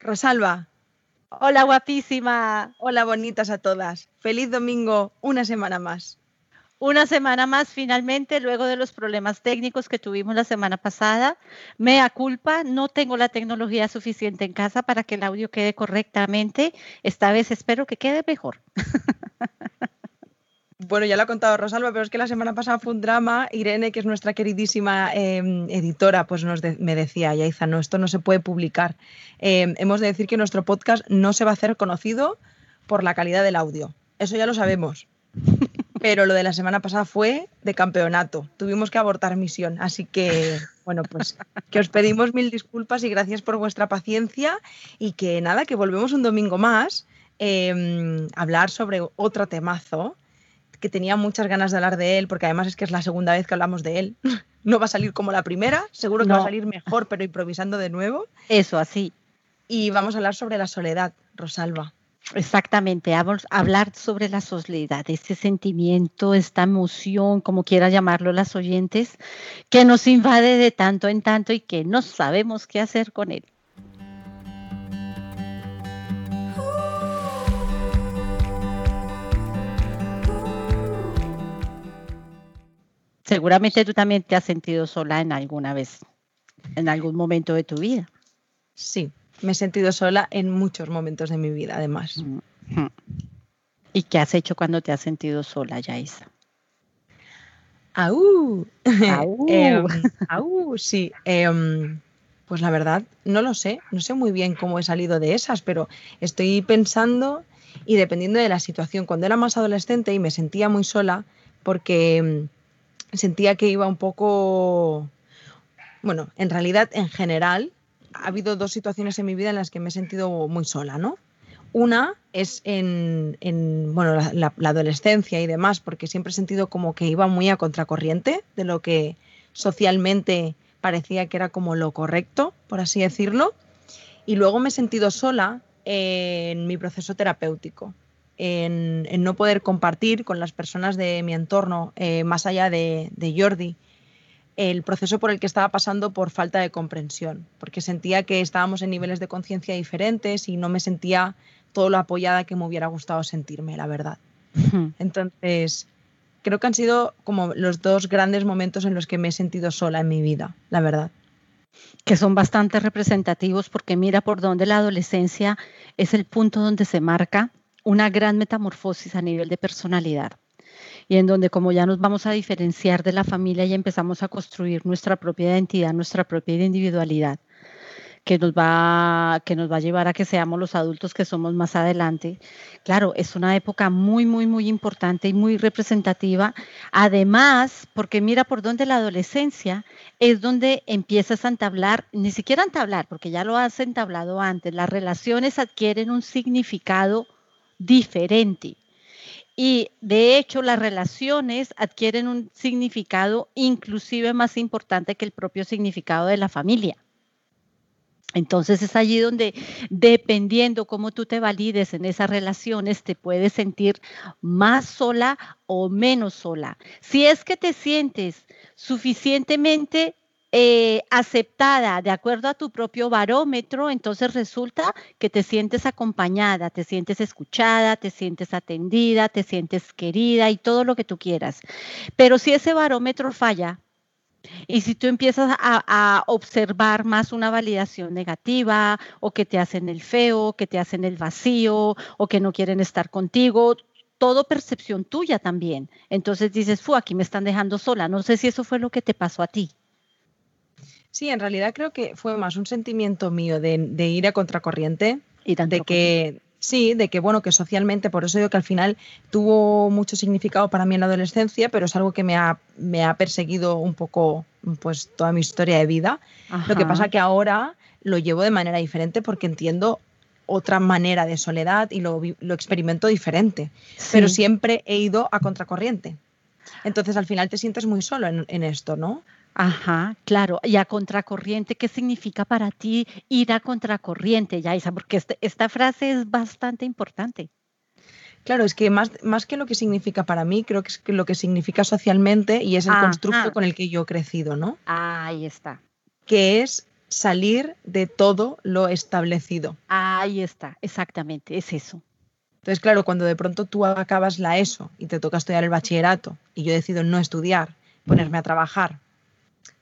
Rosalba. Hola guapísima. Hola bonitas a todas. Feliz domingo, una semana más. Una semana más finalmente, luego de los problemas técnicos que tuvimos la semana pasada. Mea culpa, no tengo la tecnología suficiente en casa para que el audio quede correctamente. Esta vez espero que quede mejor. bueno, ya lo ha contado Rosalba, pero es que la semana pasada fue un drama. Irene, que es nuestra queridísima em, editora, pues nos me decía, Yaiza, no, esto no se puede publicar. Em, hemos de decir que nuestro podcast no se va a hacer conocido por la calidad del audio. Eso ya lo sabemos. pero lo de la semana pasada fue de campeonato. Tuvimos que abortar misión. Así que, bueno, pues que os pedimos mil disculpas y gracias por vuestra paciencia. Y que nada, que volvemos un domingo más a hablar sobre otro temazo que tenía muchas ganas de hablar de él, porque además es que es la segunda vez que hablamos de él. No va a salir como la primera, seguro que va a salir mejor, pero improvisando de nuevo. Eso, así. Y vamos a hablar sobre la soledad, Rosalba. Exactamente, vamos a hablar sobre la soledad, este sentimiento, esta emoción, como quieran llamarlo las oyentes, que nos invade de tanto en tanto y que no sabemos qué hacer con él. Seguramente tú también te has sentido sola en alguna vez, en algún momento de tu vida. Sí, me he sentido sola en muchos momentos de mi vida, además. ¿Y qué has hecho cuando te has sentido sola, Yaisa? ¡Aú! ¡Aú! Em, sí. Em, pues la verdad, no lo sé. No sé muy bien cómo he salido de esas, pero estoy pensando y dependiendo de la situación. Cuando era más adolescente y me sentía muy sola, porque em, sentía que iba un poco, bueno, en realidad en general ha habido dos situaciones en mi vida en las que me he sentido muy sola, ¿no? Una es en, bueno, la, adolescencia y demás, porque siempre he sentido como que iba muy a contracorriente de lo que socialmente parecía que era como lo correcto, por así decirlo. Y luego me he sentido sola en mi proceso terapéutico en, no poder compartir con las personas de mi entorno, eh, más allá de, Jordi, el proceso por el que estaba pasando por falta de comprensión, porque sentía que estábamos en niveles de conciencia diferentes y no me sentía todo lo apoyada que me hubiera gustado sentirme, la verdad. Entonces, creo que han sido como los dos grandes momentos en los que me he sentido sola en mi vida, la verdad. Que son bastante representativos porque mira por dónde la adolescencia es el punto donde se marca una gran metamorfosis a nivel de personalidad y en donde como ya nos vamos a diferenciar de la familia y empezamos a construir nuestra propia identidad, nuestra propia individualidad, que nos va que nos va a llevar a que seamos los adultos que somos más adelante. Claro, es una época muy muy muy importante y muy representativa, además, porque mira por dónde la adolescencia es donde empiezas a entablar, ni siquiera entablar, porque ya lo has entablado antes, las relaciones adquieren un significado diferente. Y de hecho las relaciones adquieren un significado inclusive más importante que el propio significado de la familia. Entonces es allí donde, dependiendo cómo tú te valides en esas relaciones, te puedes sentir más sola o menos sola. Si es que te sientes suficientemente eh, aceptada de acuerdo a tu propio barómetro, entonces resulta que te sientes acompañada, te sientes escuchada, te sientes atendida, te sientes querida y todo lo que tú quieras. Pero si ese barómetro falla, y si tú empiezas a, observar más una validación negativa o que te hacen el feo, que te hacen el vacío o que no quieren estar contigo, todo percepción tuya también. Entonces dices, fu, aquí me están dejando sola. No sé si eso fue lo que te pasó a ti. Sí, en realidad creo que fue más un sentimiento mío de, ir a contracorriente, y de que sí, de que bueno, que socialmente, por eso digo que al final tuvo mucho significado para mí en la adolescencia, pero es algo que me ha, me ha perseguido un poco pues toda mi historia de vida. Lo que pasa que ahora lo llevo de manera diferente porque entiendo otra manera de soledad y lo, lo experimento diferente, pero siempre he ido a contracorriente. Entonces al final te sientes muy solo en, en esto, ¿no? Ajá, claro. Y a contracorriente, ¿qué significa para ti ir a contracorriente, Yaisa? Porque este, esta frase es bastante importante. Claro, es que más, más que lo que significa para mí, creo que es lo que significa socialmente y es el constructo con el que yo he crecido, ¿no? Ahí está. Que es salir de todo lo establecido. Ahí está, exactamente, es eso. Entonces, claro, cuando de pronto tú acabas la ESO y te toca estudiar el bachillerato y yo decido no estudiar, ponerme a trabajar,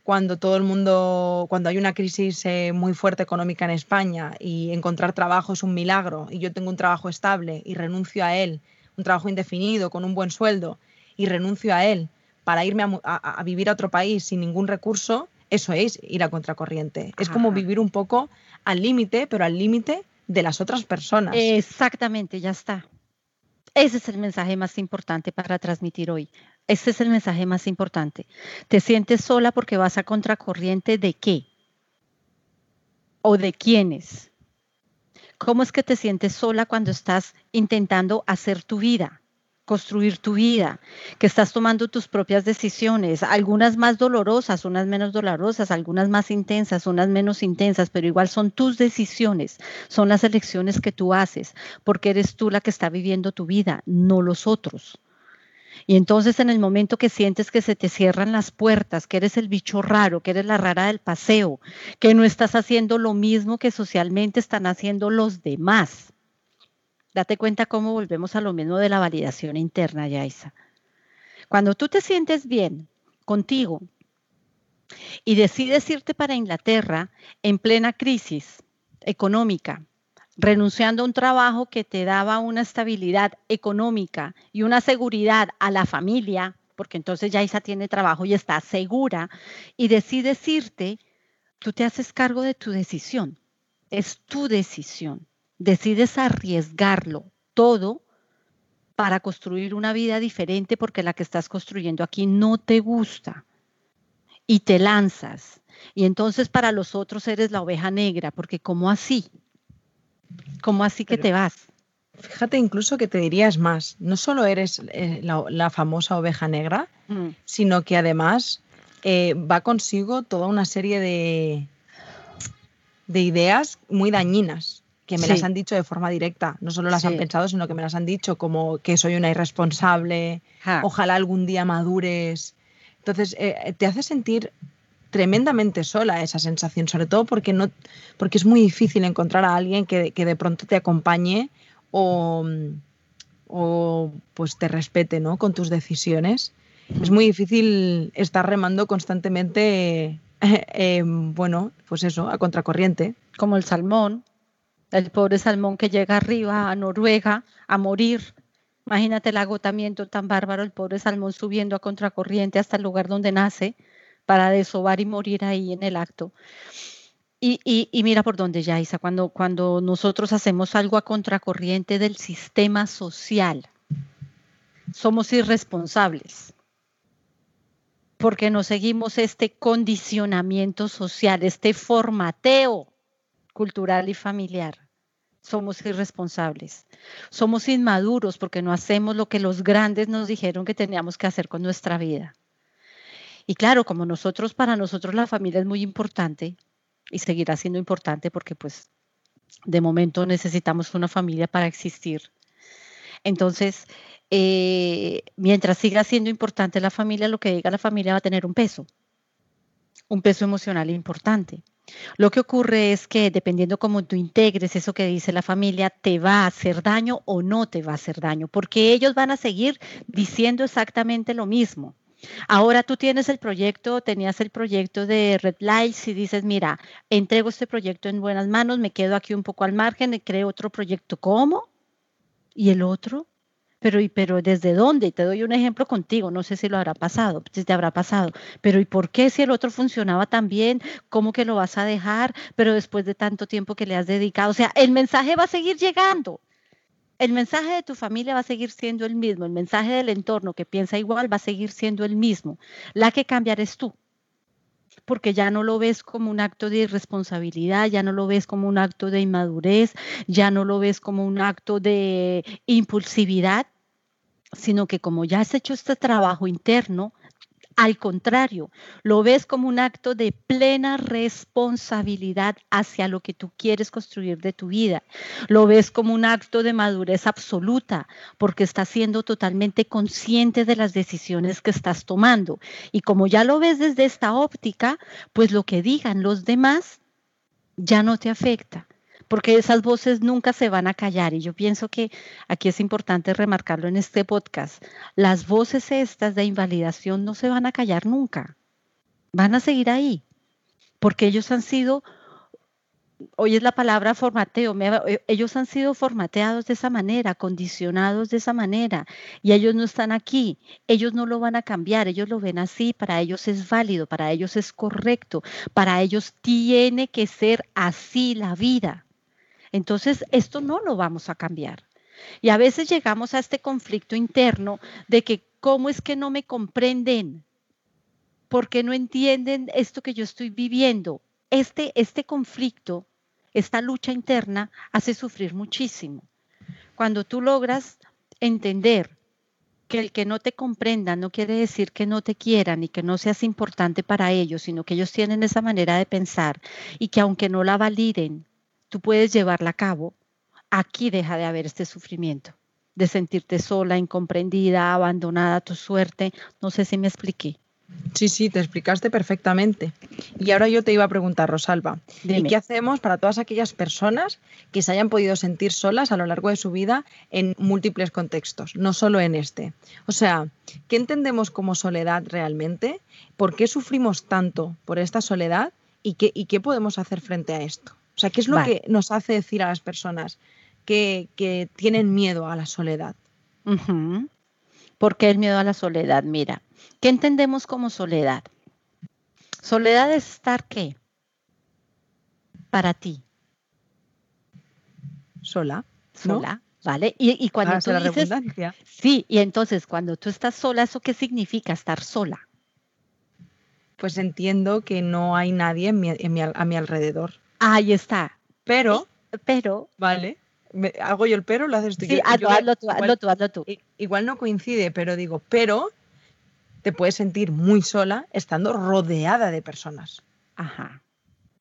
cuando todo el mundo, cuando hay una crisis eh, muy fuerte económica en España y encontrar trabajo es un milagro y yo tengo un trabajo estable y renuncio a él, un trabajo indefinido con un buen sueldo y renuncio a él para irme a, vivir a otro país sin ningún recurso, eso es ir a contracorriente. Es como vivir un poco al límite, pero al límite de las otras personas. Exactamente, ya está. Ese es el mensaje más importante para transmitir hoy. Ese es el mensaje más importante. ¿Te sientes sola porque vas a contracorriente de qué? ¿O de quiénes? ¿Cómo es que te sientes sola cuando estás intentando hacer tu vida? construir tu vida, que estás tomando tus propias decisiones, algunas más dolorosas, unas menos dolorosas, algunas más intensas, unas menos intensas, pero igual son tus decisiones, son las elecciones que tú haces, porque eres tú la que está viviendo tu vida, no los otros. Y entonces en el momento que sientes que se te cierran las puertas, que eres el bicho raro, que eres la rara del paseo, que no estás haciendo lo mismo que socialmente están haciendo los demás, Date cuenta cómo volvemos a lo mismo de la validación interna, Yaisa. Cuando tú te sientes bien contigo y decides irte para Inglaterra en plena crisis económica, renunciando a un trabajo que te daba una estabilidad económica y una seguridad a la familia, porque entonces Yaisa tiene trabajo y está segura, y decides irte, tú te haces cargo de tu decisión. Es tu decisión decides arriesgarlo todo para construir una vida diferente porque la que estás construyendo aquí no te gusta y te lanzas. Y entonces para los otros eres la oveja negra, porque ¿cómo así? ¿Cómo así que te vas? Fíjate incluso que te dirías más, no solo eres eh, la, famosa oveja negra, mm. sino que además eh, va consigo toda una serie de, de ideas muy dañinas que me las han dicho de forma directa, no solo las han pensado, sino que me las han dicho como que soy una irresponsable, ojalá algún día madures. Entonces, eh, te hace sentir tremendamente sola esa sensación, sobre todo porque, no, porque es muy difícil encontrar a alguien que, de pronto te acompañe o, o, pues te respete ¿no? con tus decisiones. Es muy difícil estar remando constantemente, eh, bueno, pues eso, a contracorriente. Como el salmón, el pobre salmón que llega arriba a Noruega a morir. Imagínate el agotamiento tan bárbaro, el pobre salmón subiendo a contracorriente hasta el lugar donde nace para desovar y morir ahí en el acto. Y, mira por dónde, Yaisa, cuando, cuando nosotros hacemos algo a contracorriente del sistema social, somos irresponsables porque no seguimos este condicionamiento social, este formateo cultural y familiar. Somos irresponsables. Somos inmaduros porque no hacemos lo que los grandes nos dijeron que teníamos que hacer con nuestra vida. Y claro, como nosotros, para nosotros la familia es muy importante y seguirá siendo importante porque pues de momento necesitamos una familia para existir. Entonces, eh, mientras siga siendo importante la familia, lo que diga la familia va a tener un peso, un peso emocional importante. Lo que ocurre es que dependiendo cómo tú integres eso que dice la familia, te va a hacer daño o no te va a hacer daño, porque ellos van a seguir diciendo exactamente lo mismo. Ahora tú tienes el proyecto, tenías el proyecto de Red Lights y dices, mira, entrego este proyecto en buenas manos, me quedo aquí un poco al margen, creo otro proyecto. ¿Cómo? ¿Y el otro? Pero, ¿y, pero desde dónde? Te doy un ejemplo contigo, no sé si lo habrá pasado, si te habrá pasado, pero ¿y por qué si el otro funcionaba tan bien? ¿Cómo que lo vas a dejar? Pero después de tanto tiempo que le has dedicado, o sea, el mensaje va a seguir llegando. El mensaje de tu familia va a seguir siendo el mismo, el mensaje del entorno que piensa igual va a seguir siendo el mismo. La que cambiar es tú porque ya no lo ves como un acto de irresponsabilidad, ya no lo ves como un acto de inmadurez, ya no lo ves como un acto de impulsividad, sino que como ya has hecho este trabajo interno, al contrario, lo ves como un acto de plena responsabilidad hacia lo que tú quieres construir de tu vida. Lo ves como un acto de madurez absoluta porque estás siendo totalmente consciente de las decisiones que estás tomando. Y como ya lo ves desde esta óptica, pues lo que digan los demás ya no te afecta, porque esas voces nunca se van a callar. Y yo pienso que aquí es importante remarcarlo en este podcast. Las voces estas de invalidación no se van a callar nunca, van a seguir ahí, porque ellos han sido hoy es la palabra formateo, eh, ellos han sido formateados de esa manera, condicionados de esa manera, y ellos no están aquí, ellos no lo van a cambiar, ellos lo ven así, para ellos es válido, para ellos es correcto, para ellos tiene que ser así la vida. Entonces, esto no lo vamos a cambiar. Y a veces llegamos a este conflicto interno de que, ¿cómo es que no me comprenden? ¿Por qué no entienden esto que yo estoy viviendo? Este, este conflicto esta lucha interna hace sufrir muchísimo. Cuando tú logras entender que el que no te comprenda no quiere decir que no te quieran y que no seas importante para ellos, sino que ellos tienen esa manera de pensar y que aunque no la validen, tú puedes llevarla a cabo, aquí deja de haber este sufrimiento, de sentirte sola, incomprendida, abandonada a tu suerte. No sé si me expliqué. Sí, sí, te explicaste perfectamente. Y ahora yo te iba a preguntar, Rosalba, ¿y qué hacemos para todas aquellas personas que se hayan podido sentir solas a lo largo de su vida en múltiples contextos, no solo en este? O sea, ¿qué entendemos como soledad realmente? ¿Por qué sufrimos tanto por esta soledad? ¿Y qué, y qué podemos hacer frente a esto? O sea, ¿qué es lo que nos hace decir a las personas que, tienen miedo a la soledad? ¿Por qué el miedo a la soledad? Mira, ¿Qué entendemos como soledad? Soledad es estar qué? Para ti. Sola. Sola, ¿vale? Y, cuando tú dices, sí, y entonces cuando tú estás sola, ¿eso qué significa estar sola? Pues entiendo que no hay nadie a mi alrededor. Ahí está. Pero, pero, vale. ¿Hago yo el pero? ¿Lo haces tú? Sí, hazlo, tú, hazlo tú, hazlo tú. Igual no coincide, pero digo, pero te puedes sentir muy sola estando rodeada de personas. Ajá.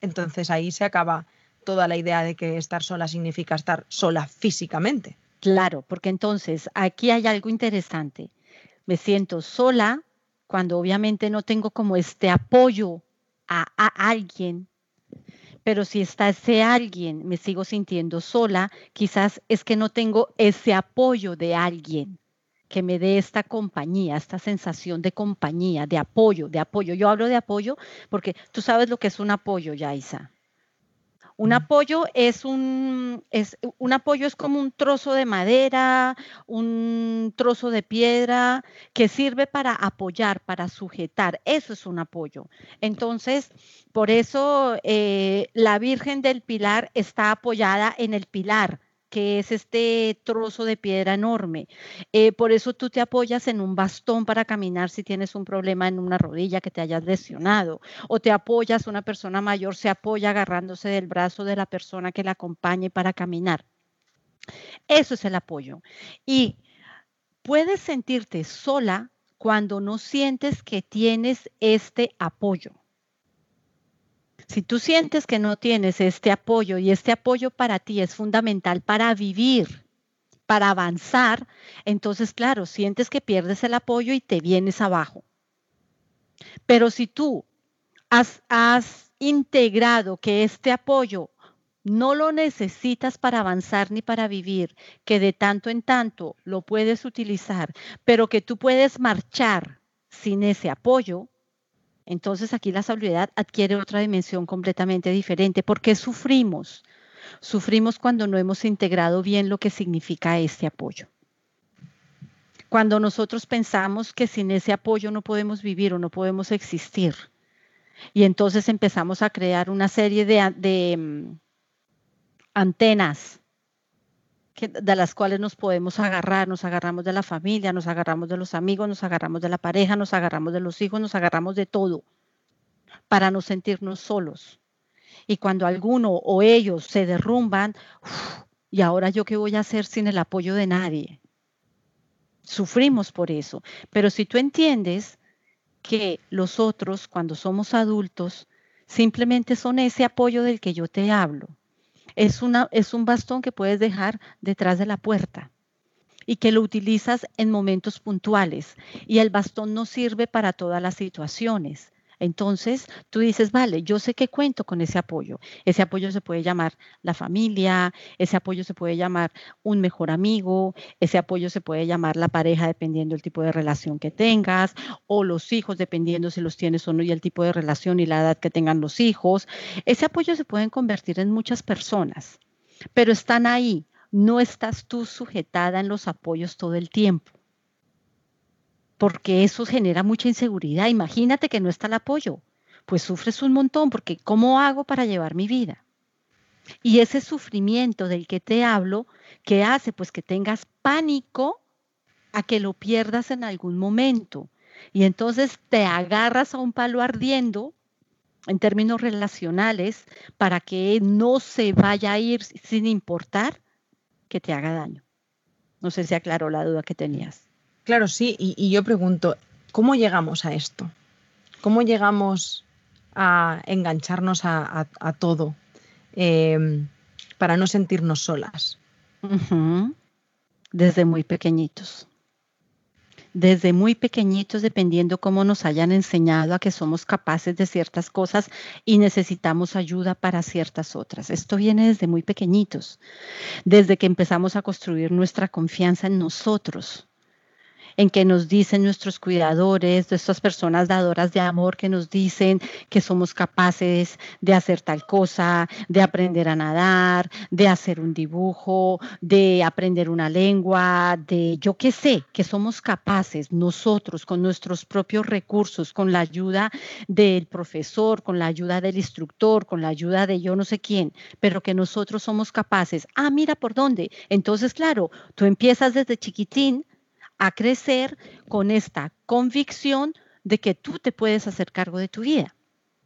Entonces ahí se acaba toda la idea de que estar sola significa estar sola físicamente. Claro, porque entonces aquí hay algo interesante. Me siento sola cuando obviamente no tengo como este apoyo a, a alguien, pero si está ese alguien, me sigo sintiendo sola, quizás es que no tengo ese apoyo de alguien que me dé esta compañía, esta sensación de compañía, de apoyo, de apoyo. Yo hablo de apoyo porque tú sabes lo que es un apoyo, Yaisa. Un apoyo es un, es, un apoyo es como un trozo de madera, un trozo de piedra que sirve para apoyar, para sujetar. Eso es un apoyo. Entonces, por eso eh, la Virgen del Pilar está apoyada en el pilar que es este trozo de piedra enorme. Eh, por eso tú te apoyas en un bastón para caminar si tienes un problema en una rodilla que te hayas lesionado. O te apoyas, una persona mayor se apoya agarrándose del brazo de la persona que la acompañe para caminar. Eso es el apoyo. Y puedes sentirte sola cuando no sientes que tienes este apoyo. Si tú sientes que no tienes este apoyo y este apoyo para ti es fundamental para vivir, para avanzar, entonces, claro, sientes que pierdes el apoyo y te vienes abajo. Pero si tú has, has integrado que este apoyo no lo necesitas para avanzar ni para vivir, que de tanto en tanto lo puedes utilizar, pero que tú puedes marchar sin ese apoyo, entonces aquí la soledad adquiere otra dimensión completamente diferente. ¿Por qué sufrimos? Sufrimos cuando no hemos integrado bien lo que significa este apoyo. Cuando nosotros pensamos que sin ese apoyo no podemos vivir o no podemos existir. Y entonces empezamos a crear una serie de, mm, de las cuales nos podemos agarrar, nos agarramos de la familia, nos agarramos de los amigos, nos agarramos de la pareja, nos agarramos de los hijos, nos agarramos de todo para no sentirnos solos. Y cuando alguno o ellos se derrumban, ¿y ahora yo qué voy a hacer sin el apoyo de nadie? Sufrimos por eso. Pero si tú entiendes que los otros, cuando somos adultos, simplemente son ese apoyo del que yo te hablo, es, una, es un bastón que puedes dejar detrás de la puerta y que lo utilizas en momentos puntuales. Y el bastón no sirve para todas las situaciones. Entonces, tú dices, vale, yo sé que cuento con ese apoyo. Ese apoyo se puede llamar la familia, ese apoyo se puede llamar un mejor amigo, ese apoyo se puede llamar la pareja dependiendo del tipo de relación que tengas, o los hijos dependiendo si los tienes o no y el tipo de relación y la edad que tengan los hijos. Ese apoyo se puede convertir en muchas personas, pero están ahí. No estás tú sujetada en los apoyos todo el tiempo porque eso genera mucha inseguridad. Imagínate que no está el apoyo, pues sufres un montón porque ¿cómo hago para llevar mi vida? Y ese sufrimiento del que te hablo, ¿qué hace? Pues que tengas pánico a que lo pierdas en algún momento. Y entonces te agarras a un palo ardiendo en términos relacionales para que no se vaya a ir sin importar que te haga daño. No sé si aclaró la duda que tenías. Claro, sí, y, yo pregunto, ¿cómo llegamos a esto? ¿Cómo llegamos a engancharnos a, todo em, para no sentirnos solas? Desde muy pequeñitos. Desde muy pequeñitos, dependiendo cómo nos hayan enseñado a que somos capaces de ciertas cosas y necesitamos ayuda para ciertas otras. Esto viene desde muy pequeñitos, desde que empezamos a construir nuestra confianza en nosotros en que nos dicen nuestros cuidadores, de estas personas dadoras de amor que nos dicen que somos capaces de hacer tal cosa, de aprender a nadar, de hacer un dibujo, de aprender una lengua, de yo qué sé, que somos capaces nosotros con nuestros propios recursos, con la ayuda del profesor, con la ayuda del instructor, con la ayuda de yo no sé quién, pero que nosotros somos capaces. Ah, mira por dónde. Entonces, claro, tú empiezas desde chiquitín a crecer con esta convicción de que tú te puedes hacer cargo de tu vida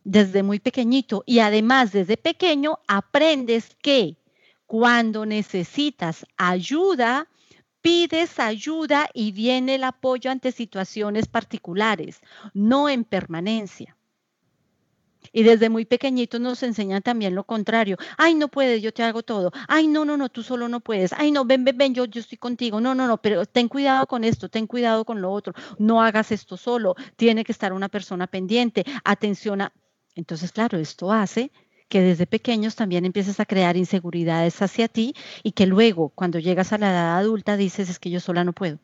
desde muy pequeñito y además desde pequeño aprendes que cuando necesitas ayuda, pides ayuda y viene el apoyo ante situaciones particulares, no en permanencia. Y desde muy pequeñitos nos enseñan también lo contrario. Ay, no puedes, yo te hago todo. Ay, no, no, no, tú solo no puedes. Ay, no, ven, ven, ven, yo, yo estoy contigo. No, no, no, pero ten cuidado con esto, ten cuidado con lo otro. No hagas esto solo. Tiene que estar una persona pendiente. Atención a... Entonces, claro, esto hace que desde pequeños también empieces a crear inseguridades hacia ti y que luego, cuando llegas a la edad adulta, dices, es que yo sola no puedo.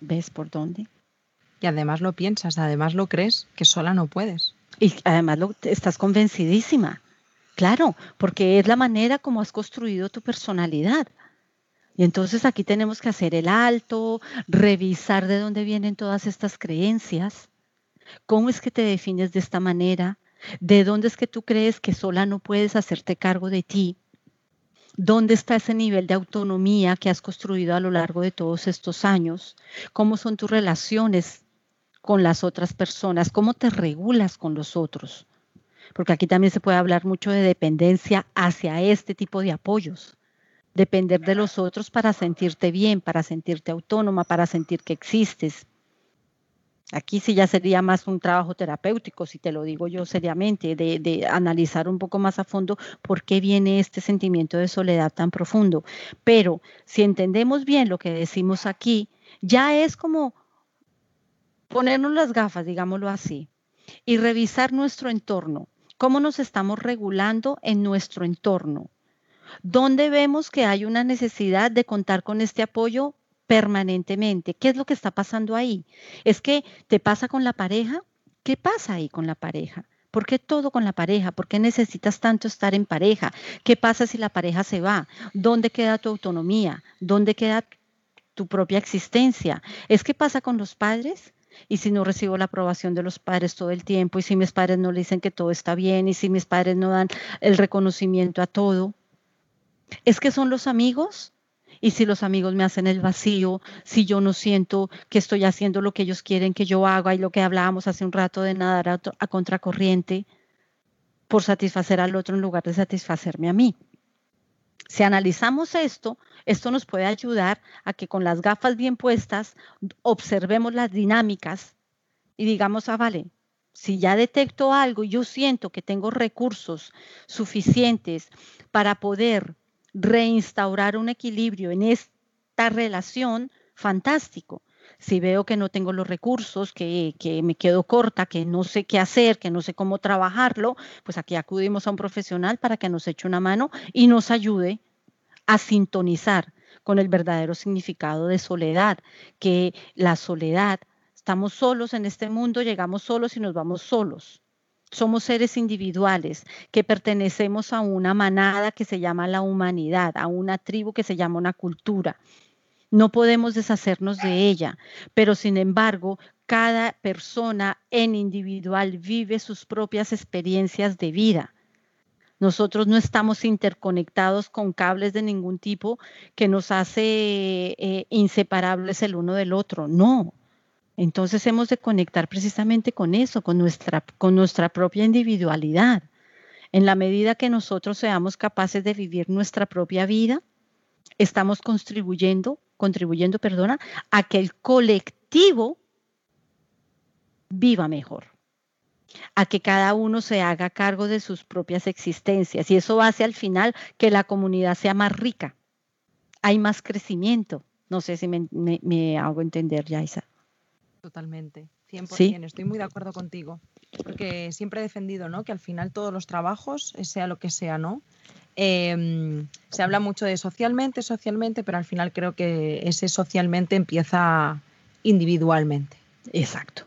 ¿Ves por dónde? Y además lo piensas, además lo crees, que sola no puedes. Y además lo, estás convencidísima. Claro, porque es la manera como has construido tu personalidad. Y entonces aquí tenemos que hacer el alto, revisar de dónde vienen todas estas creencias, cómo es que te defines de esta manera, de dónde es que tú crees que sola no puedes hacerte cargo de ti, dónde está ese nivel de autonomía que has construido a lo largo de todos estos años, cómo son tus relaciones con las otras personas, cómo te regulas con los otros. Porque aquí también se puede hablar mucho de dependencia hacia este tipo de apoyos. Depender de los otros para sentirte bien, para sentirte autónoma, para sentir que existes. Aquí sí ya sería más un trabajo terapéutico, si te lo digo yo seriamente, de, de, analizar un poco más a fondo por qué viene este sentimiento de soledad tan profundo. Pero si entendemos bien lo que decimos aquí, ya es como ponernos las gafas, digámoslo así, y revisar nuestro entorno, cómo nos estamos regulando en nuestro entorno, dónde vemos que hay una necesidad de contar con este apoyo permanentemente. ¿Qué es lo que está pasando ahí? ¿Es que te pasa con la pareja? ¿Qué pasa ahí con la pareja? ¿Por qué todo con la pareja? ¿Por qué necesitas tanto estar en pareja? ¿Qué pasa si la pareja se va? ¿Dónde queda tu autonomía? ¿Dónde queda tu propia existencia? ¿Es qué pasa con los padres? Y si no recibo la aprobación de los padres todo el tiempo, y si mis padres no le dicen que todo está bien, y si mis padres no dan el reconocimiento a todo. Es que son los amigos, y si los amigos me hacen el vacío, si yo no siento que estoy haciendo lo que ellos quieren que yo haga y lo que hablábamos hace un rato de nadar a, a contracorriente por satisfacer al otro en lugar de satisfacerme a mí. Si analizamos esto, esto nos puede ayudar a que con las gafas bien puestas observemos las dinámicas y digamos, ah, vale, si ya detecto algo y yo siento que tengo recursos suficientes para poder reinstaurar un equilibrio en esta relación, fantástico. Si veo que no tengo los recursos, que, que, me quedo corta, que no sé qué hacer, que no sé cómo trabajarlo, pues aquí acudimos a un profesional para que nos eche una mano y nos ayude a sintonizar con el verdadero significado de soledad, que la soledad, estamos solos en este mundo, llegamos solos y nos vamos solos. Somos seres individuales que pertenecemos a una manada que se llama la humanidad, a una tribu que se llama una cultura. No podemos deshacernos de ella, pero sin embargo, cada persona en individual vive sus propias experiencias de vida. Nosotros no estamos interconectados con cables de ningún tipo que nos hace eh, inseparables el uno del otro. No, entonces hemos de conectar precisamente con eso, con nuestra, con nuestra propia individualidad. En la medida que nosotros seamos capaces de vivir nuestra propia vida, estamos contribuyendo, contribuyendo, perdona, a que el colectivo viva mejor, a que cada uno se haga cargo de sus propias existencias. Y eso hace al final que la comunidad sea más rica, hay más crecimiento. No sé si me, me hago entender, Yaisa. Totalmente, 100%, estoy muy de acuerdo contigo, porque siempre he defendido ¿no? que al final todos los trabajos, eh, sea lo que sea, ¿no? Em, se habla mucho de socialmente, socialmente, pero al final creo que ese socialmente empieza individualmente. Exacto.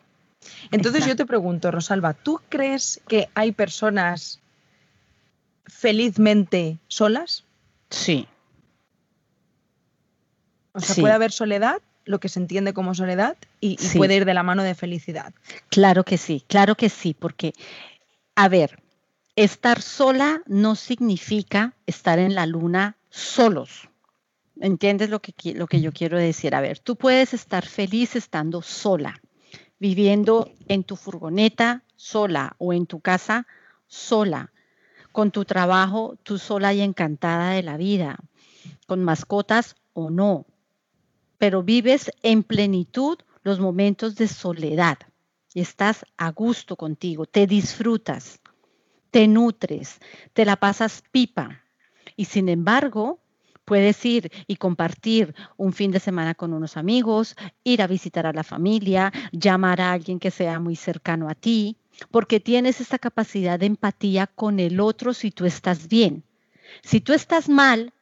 Entonces yo te pregunto, Rosalba, ¿tú crees que hay personas felizmente solas? Sí. O sea, puede haber soledad lo que se entiende como soledad y, puede ir de la mano de felicidad. Claro que sí, claro que sí, porque, a ver, estar sola no significa estar en la luna solos. ¿Entiendes lo que, lo que yo quiero decir? A ver, tú puedes estar feliz estando sola, viviendo en tu furgoneta sola o en tu casa sola, con tu trabajo tú sola y encantada de la vida, con mascotas o no, pero vives en plenitud los momentos de soledad. Y estás a gusto contigo, te disfrutas, te nutres, te la pasas pipa. Y sin embargo, puedes ir y compartir un fin de semana con unos amigos, ir a visitar a la familia, llamar a alguien que sea muy cercano a ti, porque tienes esta capacidad de empatía con el otro si tú estás bien. Si tú estás mal,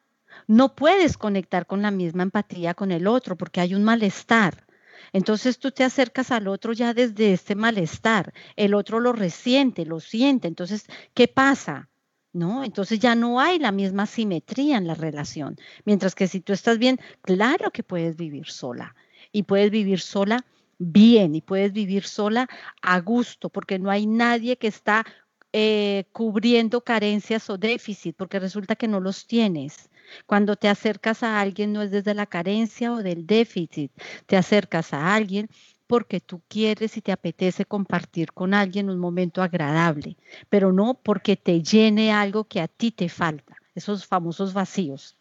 no puedes conectar con la misma empatía con el otro porque hay un malestar. Entonces tú te acercas al otro ya desde este malestar, el otro lo resiente, lo siente. Entonces, ¿qué pasa? ¿No? Entonces ya no hay la misma simetría en la relación. Mientras que si tú estás bien, claro que puedes vivir sola y puedes vivir sola bien y puedes vivir sola a gusto porque no hay nadie que está eh, cubriendo carencias o déficit porque resulta que no los tienes. Cuando te acercas a alguien no es desde la carencia o del déficit, te acercas a alguien porque tú quieres y te apetece compartir con alguien un momento agradable, pero no porque te llene algo que a ti te falta, esos famosos vacíos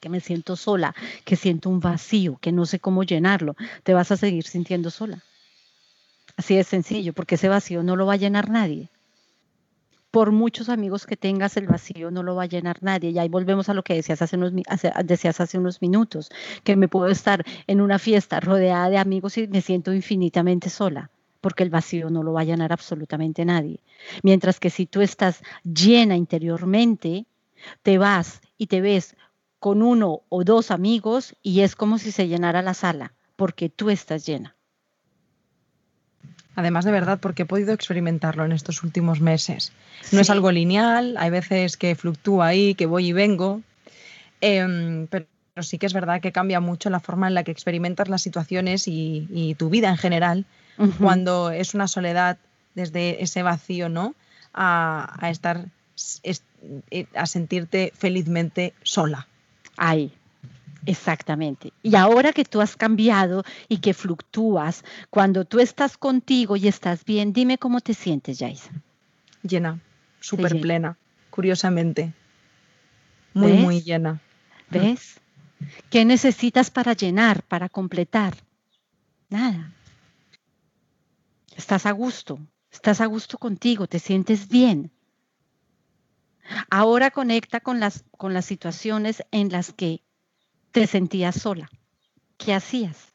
que me siento sola, que siento un vacío, que no sé cómo llenarlo, te vas a seguir sintiendo sola. Así de sencillo, porque ese vacío no lo va a llenar nadie por muchos amigos que tengas, el vacío no lo va a llenar nadie. Y ahí volvemos a lo que decías hace unos, hace unos minutos, que me puedo estar en una fiesta rodeada de amigos y me siento infinitamente sola porque el vacío no lo va a llenar absolutamente nadie. Mientras que si tú estás llena interiormente, te vas y te ves con uno o dos amigos y es como si se llenara la sala, porque tú estás llena. Además de verdad, porque he podido experimentarlo en estos últimos meses. No es algo lineal, hay veces que fluctúa ahí, que voy y vengo, em, pero sí que es verdad que cambia mucho la forma en la que experimentas las situaciones y, tu vida en general, cuando es una soledad desde ese vacío, ¿no? A, a estar, eh, a sentirte felizmente sola. Ahí, Exactamente. Y ahora que tú has cambiado y que fluctúas, cuando tú estás contigo y estás bien, dime cómo te sientes, Yaisa. Llena, súper plena, curiosamente. Muy, muy llena. ¿Ves? ¿Qué necesitas para llenar, para completar? Nada. Estás a gusto, estás a gusto contigo, te sientes bien. Ahora conecta con las, con las situaciones en las que te sentías sola. ¿Qué hacías?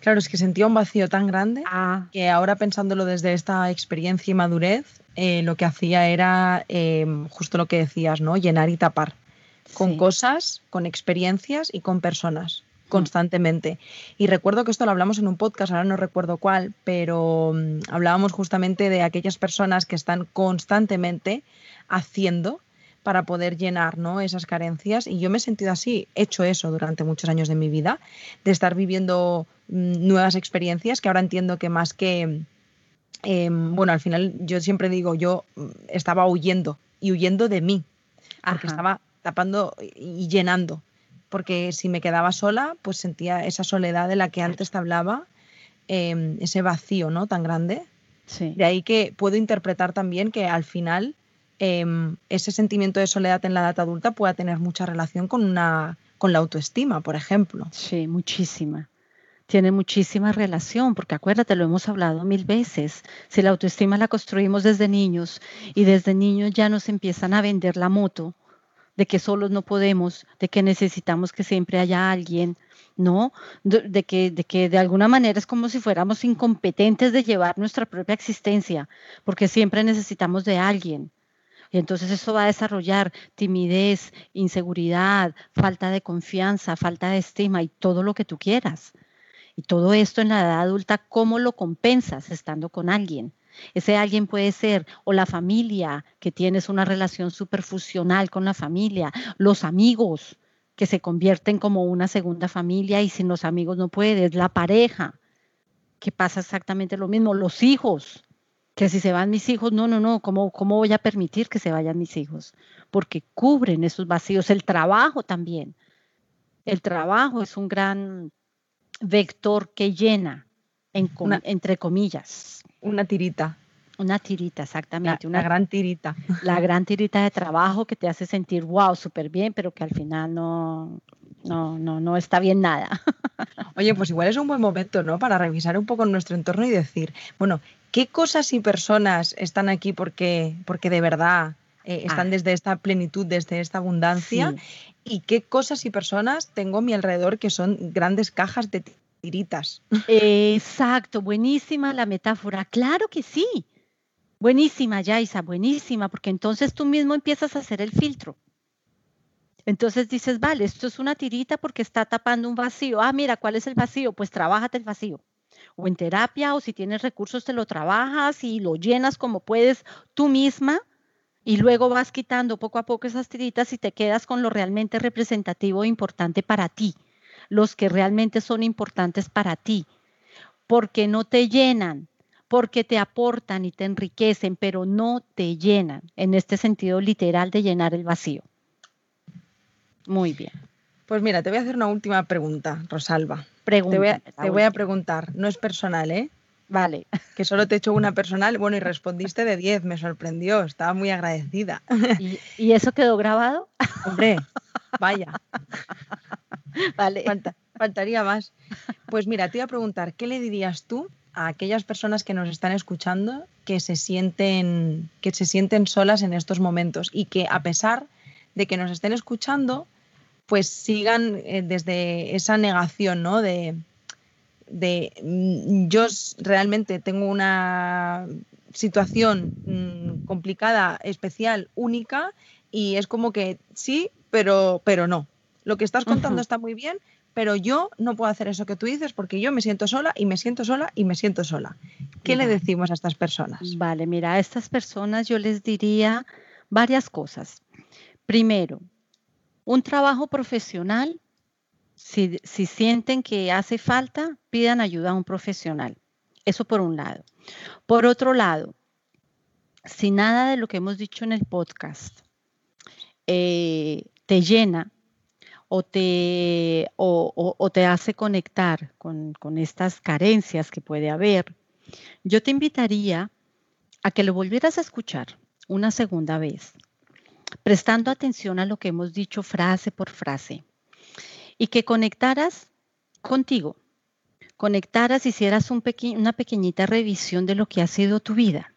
Claro, es que sentía un vacío tan grande Ah, que ahora pensándolo desde esta experiencia y madurez, eh, lo que hacía era eh, justo lo que decías, ¿no? Llenar y tapar con sí. cosas, con experiencias y con personas constantemente. Y recuerdo que esto lo hablamos en un podcast, ahora no recuerdo cuál, pero mm, hablábamos justamente de aquellas personas que están constantemente haciendo para poder llenar ¿no? esas carencias. Y yo me he sentido así, he hecho eso durante muchos años de mi vida, de estar viviendo mm, nuevas experiencias que ahora entiendo que más que, em, bueno, al final yo siempre digo, yo mm, estaba huyendo y huyendo de mí, porque Ajá. estaba tapando y llenando, porque si me quedaba sola, pues sentía esa soledad de la que antes te hablaba, em, ese vacío, ¿no? Tan grande. Sí. De ahí que puedo interpretar también que al final em, ese sentimiento de soledad en la edad adulta pueda tener mucha relación con una con la autoestima, por ejemplo. Sí, muchísima. Tiene muchísima relación, porque acuérdate, lo hemos hablado mil veces. Si la autoestima la construimos desde niños y desde niños ya nos empiezan a vender la moto de que solos no podemos, de que necesitamos que siempre haya alguien, ¿no? De, que, de que de alguna manera es como si fuéramos incompetentes de llevar nuestra propia existencia, porque siempre necesitamos de alguien. Y entonces eso va a desarrollar timidez, inseguridad, falta de confianza, falta de estima y todo lo que tú quieras. Y todo esto en la edad adulta, ¿cómo lo compensas estando con alguien? Ese alguien puede ser o la familia, que tienes una relación superfusional con la familia, los amigos, que se convierten como una segunda familia y sin los amigos no puedes, la pareja, que pasa exactamente lo mismo, los hijos, que si se van mis hijos, no, no, no, ¿cómo, ¿cómo voy a permitir que se vayan mis hijos? Porque cubren esos vacíos, el trabajo también. El trabajo es un gran vector que llena, en com- Una- entre comillas, Una tirita, una tirita, exactamente, la una, gran tirita. la gran tirita de trabajo que te hace sentir, wow, súper bien, pero que al final no, no, no, no está bien nada. Oye, pues igual es un buen momento, ¿no? Para revisar un poco nuestro entorno y decir, bueno, ¿qué cosas y personas están aquí porque, porque de verdad eh, están Ah. desde esta plenitud, desde esta abundancia? Sí. ¿Y qué cosas y personas tengo a mi alrededor que son grandes cajas de tiritas? Exacto, buenísima la metáfora. Claro que sí. Buenísima, Yaisa, buenísima, porque entonces tú mismo empiezas a hacer el filtro. Entonces dices, vale, esto es una tirita porque está tapando un vacío. Ah, mira, ¿cuál es el vacío? Pues trabájate el vacío. O en terapia, o si tienes recursos, te lo trabajas y lo llenas como puedes tú misma. Y luego vas quitando poco a poco esas tiritas y te quedas con lo realmente representativo e importante para ti. Los que realmente son importantes para ti. Porque no te llenan, porque te aportan y te enriquecen, pero no te llenan. En este sentido literal de llenar el vacío. Muy bien. Pues mira, te voy a hacer una última pregunta, Rosalba. Pregunta. Te voy a, te voy preguntar, no es personal, ¿eh? Vale. Que solo te he hecho una personal, bueno, y respondiste de 10, me sorprendió, estaba muy agradecida. ¿Y, y eso quedó grabado? Hombre, vaya, Vale. falta- faltaría más. Pues mira, te iba a preguntar, ¿qué le dirías tú a aquellas personas que nos están escuchando que se sienten, que se sienten solas en estos momentos y que a pesar de que nos estén escuchando, pues sigan eh, desde esa negación, ¿no? De, de mm, yo realmente tengo una situación mm, complicada, especial, única, y es como que sí, pero, pero no. Lo que estás contando está muy bien, pero yo no puedo hacer eso que tú dices porque yo me siento sola y me siento sola y me siento sola. ¿Qué le decimos a estas personas? Vale, mira, a estas personas yo les diría varias cosas. Primero, un trabajo profesional, si, si sienten que hace falta, pidan ayuda a un profesional. Eso por un lado. Por otro lado, si nada de lo que hemos dicho en el podcast eh, te llena o te, o, te hace conectar con, con estas carencias que puede haber, yo te invitaría a que lo volvieras a escuchar una segunda vez, prestando atención a lo que hemos dicho frase por frase y que conectaras contigo, conectaras, hicieras una pequeñita revisión de lo que ha sido tu vida,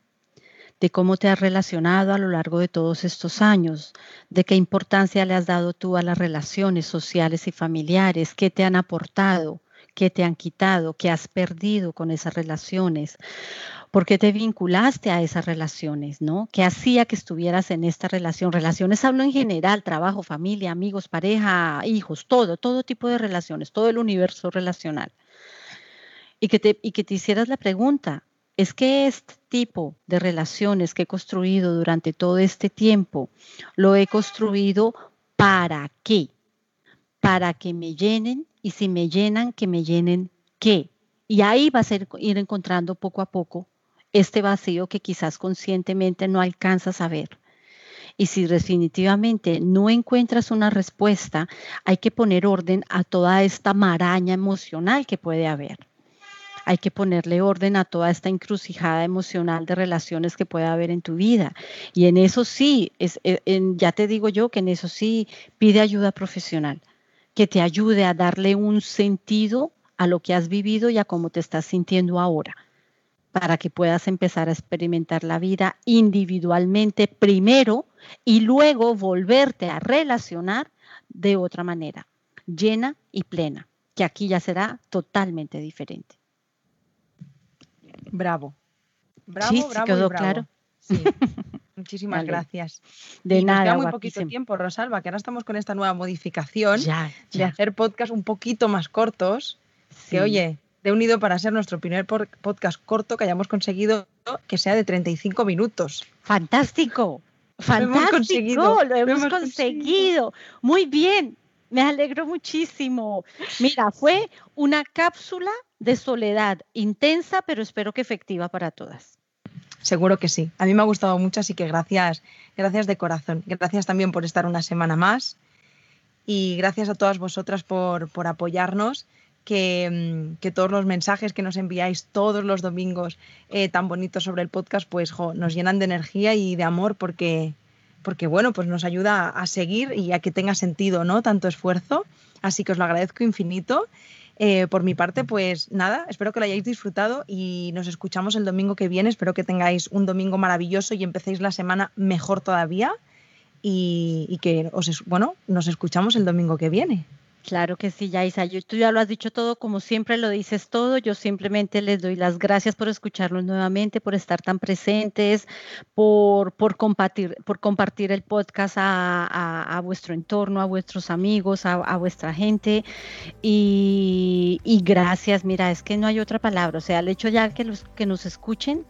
de cómo te has relacionado a lo largo de todos estos años, de qué importancia le has dado tú a las relaciones sociales y familiares, qué te han aportado, ¿Qué te han quitado? ¿Qué has perdido con esas relaciones? ¿Por qué te vinculaste a esas relaciones? ¿no? ¿Qué hacía que estuvieras en esta relación? Relaciones hablo en general, trabajo, familia, amigos, pareja, hijos, todo, todo tipo de relaciones, todo el universo relacional. Y que te, y que te hicieras la pregunta, ¿es que este tipo de relaciones que he construido durante todo este tiempo, lo he construido para qué? Para que me llenen y si me llenan, que me llenen qué. Y ahí vas a ir encontrando poco a poco este vacío que quizás conscientemente no alcanzas a ver. Y si definitivamente no encuentras una respuesta, hay que poner orden a toda esta maraña emocional que puede haber. Hay que ponerle orden a toda esta encrucijada emocional de relaciones que puede haber en tu vida. Y en eso sí, es, eh, ya te digo yo que en eso sí pide ayuda profesional, que te ayude a darle un sentido a lo que has vivido y a cómo te estás sintiendo ahora para que puedas empezar a experimentar la vida individualmente primero y luego volverte a relacionar de otra manera, llena y plena, que aquí ya será totalmente diferente. Bravo. Bravo, sí, bravo. quedó claro. Sí. Muchísimas gracias. De nada. Nos queda muy poquito tiempo, Rosalba, que ahora estamos con esta nueva modificación de hacer podcast un poquito más cortos. Que oye, de unido para ser nuestro primer podcast corto que hayamos conseguido que sea de 35 minutos. Fantástico. Fantástico, lo hemos, conseguido. Muy bien, me alegro muchísimo. Mira, fue una cápsula de soledad intensa, pero espero que efectiva para todas. Seguro que sí. A mí me ha gustado mucho, así que gracias, gracias de corazón. Gracias también por estar una semana más y gracias a todas vosotras por, por apoyarnos Mm, que, todos los mensajes que nos enviáis todos los domingos eh, tan bonitos sobre el podcast, pues nos llenan de energía y de amor porque, porque, bueno, pues nos ayuda a seguir y a que tenga sentido, ¿no? Tanto esfuerzo. Así que os lo agradezco infinito. Eh, por mi parte, pues nada, espero que lo hayáis disfrutado y nos escuchamos el domingo que viene. Espero que tengáis un domingo maravilloso y empecéis la semana mejor todavía y, y que os, bueno, nos escuchamos el domingo que viene. Claro que sí, Yaisa. Yo, tú ya lo has dicho todo, como siempre lo dices todo. Yo simplemente les doy las gracias por escucharnos nuevamente, por estar tan presentes, por, por, compartir, por compartir el podcast a, vuestro entorno, a vuestros amigos, a, vuestra gente. Y, y, gracias, mira, es que no hay otra palabra. O sea, el hecho ya que, los, que nos escuchen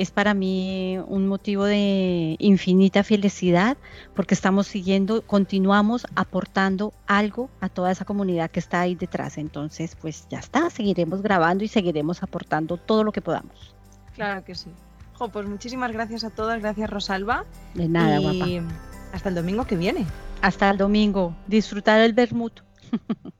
es para mí un motivo de infinita felicidad porque estamos siguiendo, continuamos aportando algo a toda esa comunidad que está ahí detrás. Entonces, pues ya está, seguiremos grabando y seguiremos aportando todo lo que podamos. Claro que sí. pues muchísimas gracias a todas, gracias Rosalba. De nada, y Hasta el domingo que viene. Hasta el domingo. Disfrutar el vermut.